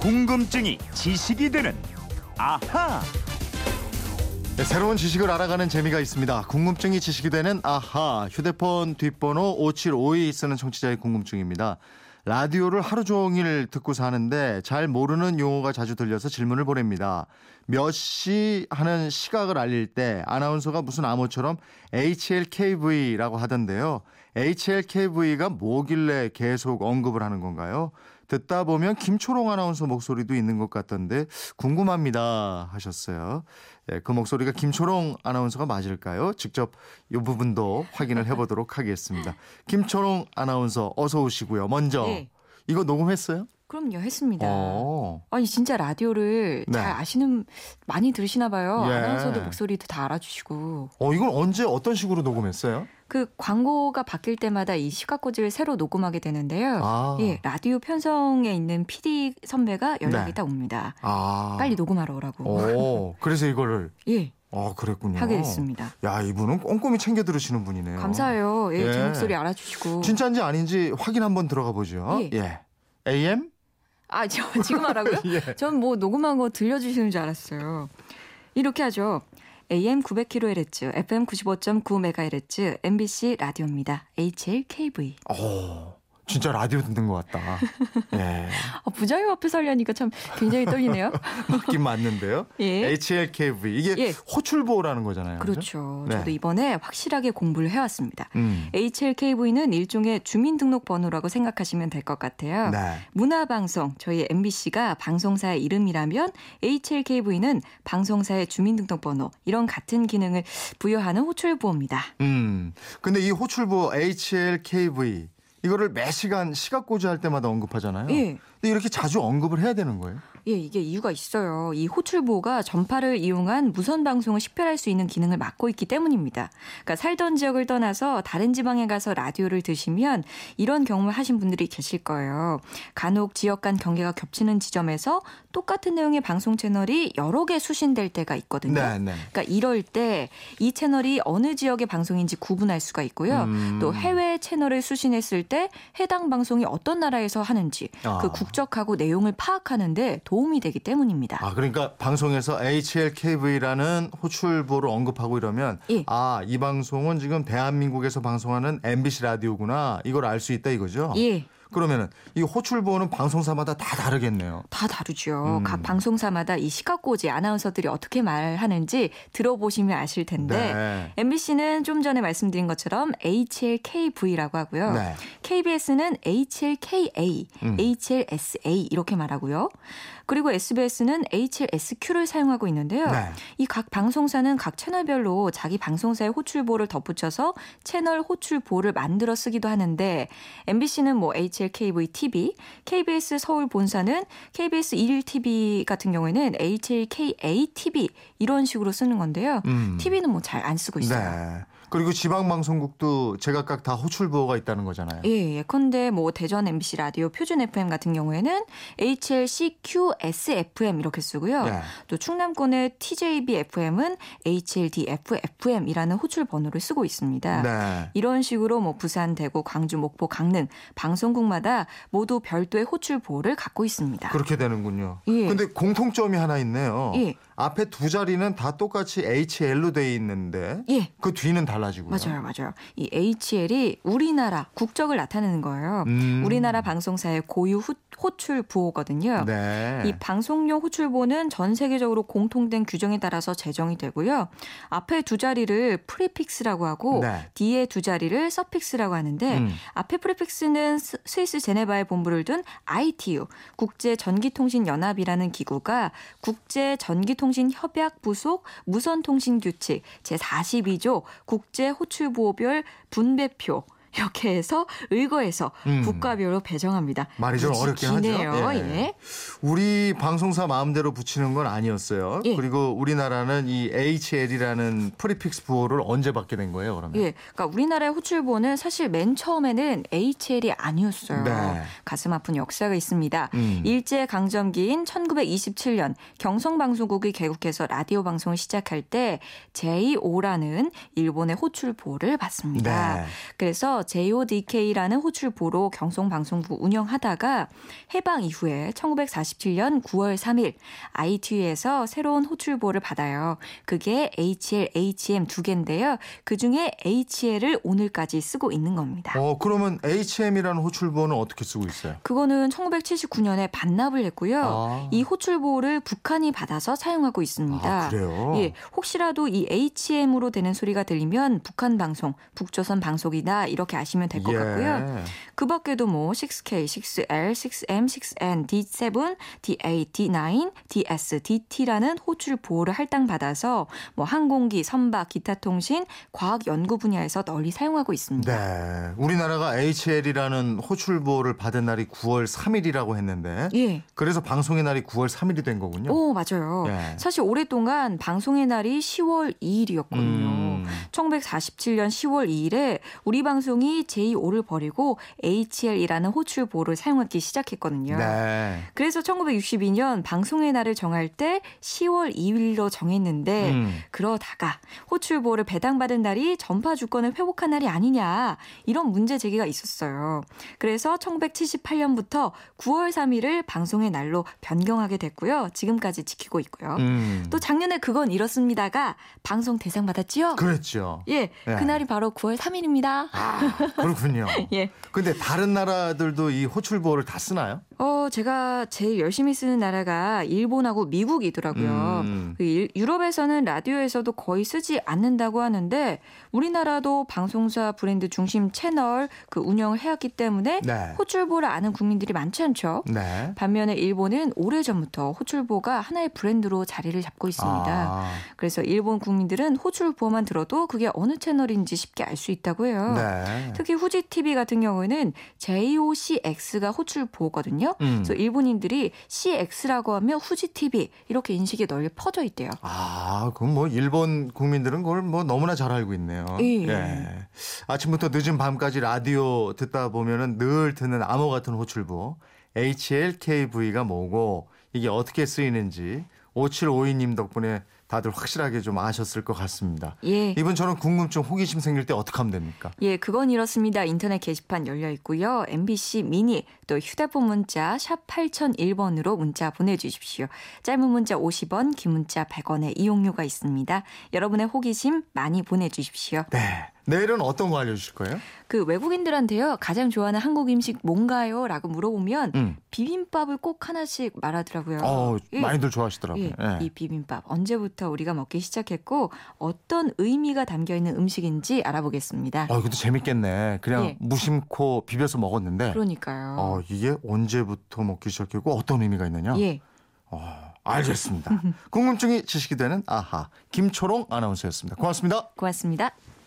궁금증이 지식이 되는 아하. 네, 새로운 지식을 알아가는 재미가 있습니다. 궁금증이 지식이 되는 아하. 휴대폰 뒷번호 5752 쓰는 청취자의 궁금증입니다. 라디오를 하루 종일 듣고 사는데 잘 모르는 용어가 자주 들려서 질문을 보냅니다. 몇 시 하는 시각을 알릴 때 아나운서가 무슨 암호처럼 HLKV라고 하던데요. HLKV가 뭐길래 계속 언급을 하는 건가요? 듣다 보면 김초롱 아나운서 목소리도 있는 것 같던데 궁금합니다 하셨어요. 네, 그 목소리가 김초롱 아나운서가 맞을까요? 직접 이 부분도 확인을 해보도록 하겠습니다. 김초롱 아나운서 어서 오시고요. 먼저 네. 이거 녹음했어요? 그럼요, 했습니다. 어. 아니 진짜 라디오를 네. 잘 아시는 많이 들으시나 봐요. 예. 아나운서들 목소리도 다 알아주시고 어, 이건 언제 어떤 식으로 녹음했어요? 그 광고가 바뀔 때마다 이 시각고지를 새로 녹음하게 되는데요. 아. 예, 라디오 편성에 있는 PD 선배가 연락이 네. 딱 옵니다. 아. 빨리 녹음하러 오라고. 오, 그래서 이거를 예, 어, 그랬군요. 하게 됐습니다. 야, 이분은 꼼꼼히 챙겨 들으시는 분이네요. 감사해요. 예, 제 예. 목소리 알아주시고. 진짜인지 아닌지 확인 한번 들어가 보죠. 예. AM? 아, 저 지금 하라고요? 예. 전뭐 녹음한 거 들려주시는 줄 알았어요. 이렇게 하죠. AM 900kHz, FM 95.9MHz, MBC 라디오입니다. HLKV. 어, 진짜 라디오 듣는 것 같다. 예. 어, 부자유 앞에서 하려니까 참 굉장히 떨리네요. 맞긴 맞는데요. 예. HLKV. 이게 예. 호출보호라는 거잖아요. 그렇죠. 네. 저도 이번에 확실하게 공부를 해왔습니다. 음. HLKV는 일종의 주민등록번호라고 생각하시면 될 것 같아요. 네. 문화방송, 저희 MBC가 방송사의 이름이라면 HLKV는 방송사의 주민등록번호, 이런 같은 기능을 부여하는 호출보호입니다. 음. 근데 이 호출보 HLKV 이거를 매 시간 시각 고지할 때마다 언급하잖아요. 예. 근데 이렇게 자주 언급을 해야 되는 거예요? 예, 이게 이유가 있어요. 이 호출보가 전파를 이용한 무선 방송을 식별할 수 있는 기능을 맡고 있기 때문입니다. 그러니까 살던 지역을 떠나서 다른 지방에 가서 라디오를 들으시면 이런 경험을 하신 분들이 계실 거예요. 간혹 지역 간 경계가 겹치는 지점에서 똑같은 내용의 방송 채널이 여러 개 수신될 때가 있거든요. 네, 네. 그러니까 이럴 때 이 채널이 어느 지역의 방송인지 구분할 수가 있고요. 음. 또 해외 채널을 수신했을 때 해당 방송이 어떤 나라에서 하는지 아. 그 국적하고 내용을 파악하는데 도움이 되기 때문입니다. 아, 그러니까 방송에서 HLKV라는 호출보를 언급하고 이러면 예. 아, 이 방송은 지금 대한민국에서 방송하는 MBC 라디오구나. 이걸 알 수 있다 이거죠? 예. 그러면은 이 호출보는 방송사마다 다 다르겠네요. 다 다르죠. 음. 각 방송사마다 이 시각고지 아나운서들이 어떻게 말하는지 들어보시면 아실 텐데 네. MBC는 좀 전에 말씀드린 것처럼 HLKV라고 하고요. 네. KBS는 HLKA, 음. HLSA 이렇게 말하고요. 그리고 SBS는 HLSQ를 사용하고 있는데요. 네. 이각 방송사는 각 채널별로 자기 방송사의 호출보를 덧붙여서 채널 호출보를 만들어 쓰기도 하는데 MBC는 뭐 HLKV TV, KBS 서울 본사는 KBS 1TV 같은 경우에는 HLKA TV 이런 식으로 쓰는 건데요. 음. TV는 뭐 잘 안 쓰고 있어요. 네. 그리고 지방 방송국도 제각각 다 호출보가 있다는 거잖아요. 예, 예컨대 뭐 대전 MBC 라디오 표준 FM 같은 경우에는 HLCQSFM 이렇게 쓰고요. 네. 또 충남권의 TJB FM은 HLDF FM이라는 호출 번호를 쓰고 있습니다. 네. 이런 식으로 뭐 부산, 대구, 광주, 목포, 강릉 방송국마다 모두 별도의 호출 보호를 갖고 있습니다. 그렇게 되는군요. 예. 근데 공통점이 하나 있네요. 예. 앞에 두 자리는 다 똑같이 HL로 돼 있는데 예. 그 뒤는 달라 지고요. 맞아요, 맞아요. 이 HL이 우리나라 국적을 나타내는 거예요. 음. 우리나라 방송사의 고유 후, 호출 부호거든요. 네. 이 방송용 호출부호는 전 세계적으로 공통된 규정에 따라서 제정이 되고요. 앞에 두 자리를 prefix라고 하고 네. 뒤에 두 자리를 suffix라고 하는데 음. 앞에 prefix는 스- 스위스 제네바에 본부를 둔 ITU 국제 전기통신 연합이라는 기구가 국제 전기통신 협약 부속 무선 통신 규칙 제 42조 국제 호출 부호별 분배표 이렇게 해서 의거해서 음. 국가별로 배정합니다. 말이 좀 어렵긴 기네요. 하죠. 예. 우리 방송사 마음대로 붙이는 건 아니었어요. 예. 그리고 우리나라는 이 HL이라는 prefix 부호를 언제 받게 된 거예요, 그러면? 예, 그러니까 우리나라의 호출부호는 사실 맨 처음에는 HL이 아니었어요. 네. 가슴 아픈 역사가 있습니다. 음. 일제 강점기인 1927년 경성 방송국이 개국해서 라디오 방송을 시작할 때 제2오라는 일본의 호출보를 받습니다. 네. 그래서 먼저 JODK라는 호출보로 경송방송국 운영하다가 해방 이후에 1947년 9월 3일 ITU에서 새로운 호출보를 받아요. 그게 HL, HM 두 개인데요. 그 중에 HL을 오늘까지 쓰고 있는 겁니다. 어, 그러면 HM이라는 호출보는 어떻게 쓰고 있어요? 그거는 1979년에 반납을 했고요. 아. 이 호출보를 북한이 받아서 사용하고 있습니다. 아, 그래요? 예, 혹시라도 이 HM으로 되는 소리가 들리면 북한 방송, 북조선 방송이다 이렇게 아시면 될것 예. 같고요. 그 밖에도 뭐 6K, 6L, 6M, 6N, D7, D8, D9, DS, DT라는 호출 보호를 할당받아서 뭐 항공기, 선박, 기타 통신, 과학 연구 분야에서 널리 사용하고 있습니다. 네. 우리나라가 HL이라는 호출보를 받은 날이 9월 3일이라고 했는데 예. 그래서 방송의 날이 9월 3일이 된 거군요. 오, 맞아요. 네. 사실 오랫동안 방송의 날이 10월 2일이었거든요. 음. 1947년 10월 2일에 우리 방송이 제2호를 버리고 HL이라는 호출보를 사용하기 시작했거든요. 네. 그래서 1962년 방송의 날을 정할 때 10월 2일로 정했는데 음. 그러다가 호출보를 배당받은 날이 전파 주권을 회복한 날이 아니냐 이런 문제 제기가 있었어요. 그래서 1978년부터 9월 3일을 방송의 날로 변경하게 됐고요. 지금까지 지키고 있고요. 음. 또 작년에 그건 이렇습니다가 방송 대상 받았지요? 그 랬죠. 예, 네. 그날이 바로 9월 3일입니다. 아, 그렇군요. 예. 근데 다른 나라들도 이 호출보를 다 쓰나요? 어, 제가 제일 열심히 쓰는 나라가 일본하고 미국이더라고요. 음. 그 일- 유럽에서는 라디오에서도 거의 쓰지 않는다고 하는데 우리나라도 방송사 브랜드 중심 채널 그 운영을 해왔기 때문에 네. 호출보를 아는 국민들이 많지 않죠. 네. 반면에 일본은 오래전부터 호출보가 하나의 브랜드로 자리를 잡고 있습니다. 아, 그래서 일본 국민들은 호출보만 들어도 그게 어느 채널인지 쉽게 알 수 있다고 해요. 네. 특히 후지 TV 같은 경우에는 JOCX가 호출보거든요. 음. 그래서 일본인들이 CX라고 하면 후지 TV 이렇게 인식이 널리 퍼져 있대요. 아, 그럼 뭐 일본 국민들은 그걸 뭐 너무나 잘 알고 있네요. 예. 아침부터 늦은 밤까지 라디오 듣다 보면은 늘 듣는 암호 같은 호출부 HLKV가 뭐고 이게 어떻게 쓰이는지 5752님 덕분에 다들 확실하게 좀 아셨을 것 같습니다. 예. 이분처럼 궁금증, 호기심 생길 때 어떻게 하면 됩니까? 예, 그건 이렇습니다. 인터넷 게시판 열려 있고요. MBC 미니 또 휴대폰 문자 샵 8001번으로 문자 보내주십시오. 짧은 문자 50원, 긴 문자 100원의 이용료가 있습니다. 여러분의 호기심 많이 보내주십시오. 네. 내일은 어떤 거 알려주실 거예요? 그 외국인들한테요 가장 좋아하는 한국 음식 뭔가요?라고 물어보면 음. 비빔밥을 꼭 하나씩 말하더라고요. 어, 예. 많이들 좋아하시더라고요. 예, 예. 이 비빔밥 언제부터 우리가 먹기 시작했고 어떤 의미가 담겨 있는 음식인지 알아보겠습니다. 어, 이것도 재밌겠네. 그냥 예. 무심코 비벼서 먹었는데 그러니까요. 어, 이게 언제부터 먹기 시작했고 어떤 의미가 있느냐? 예. 어, 알겠습니다. 궁금증이 지식이 되는 아하 김초롱 아나운서였습니다. 고맙습니다. 고맙습니다.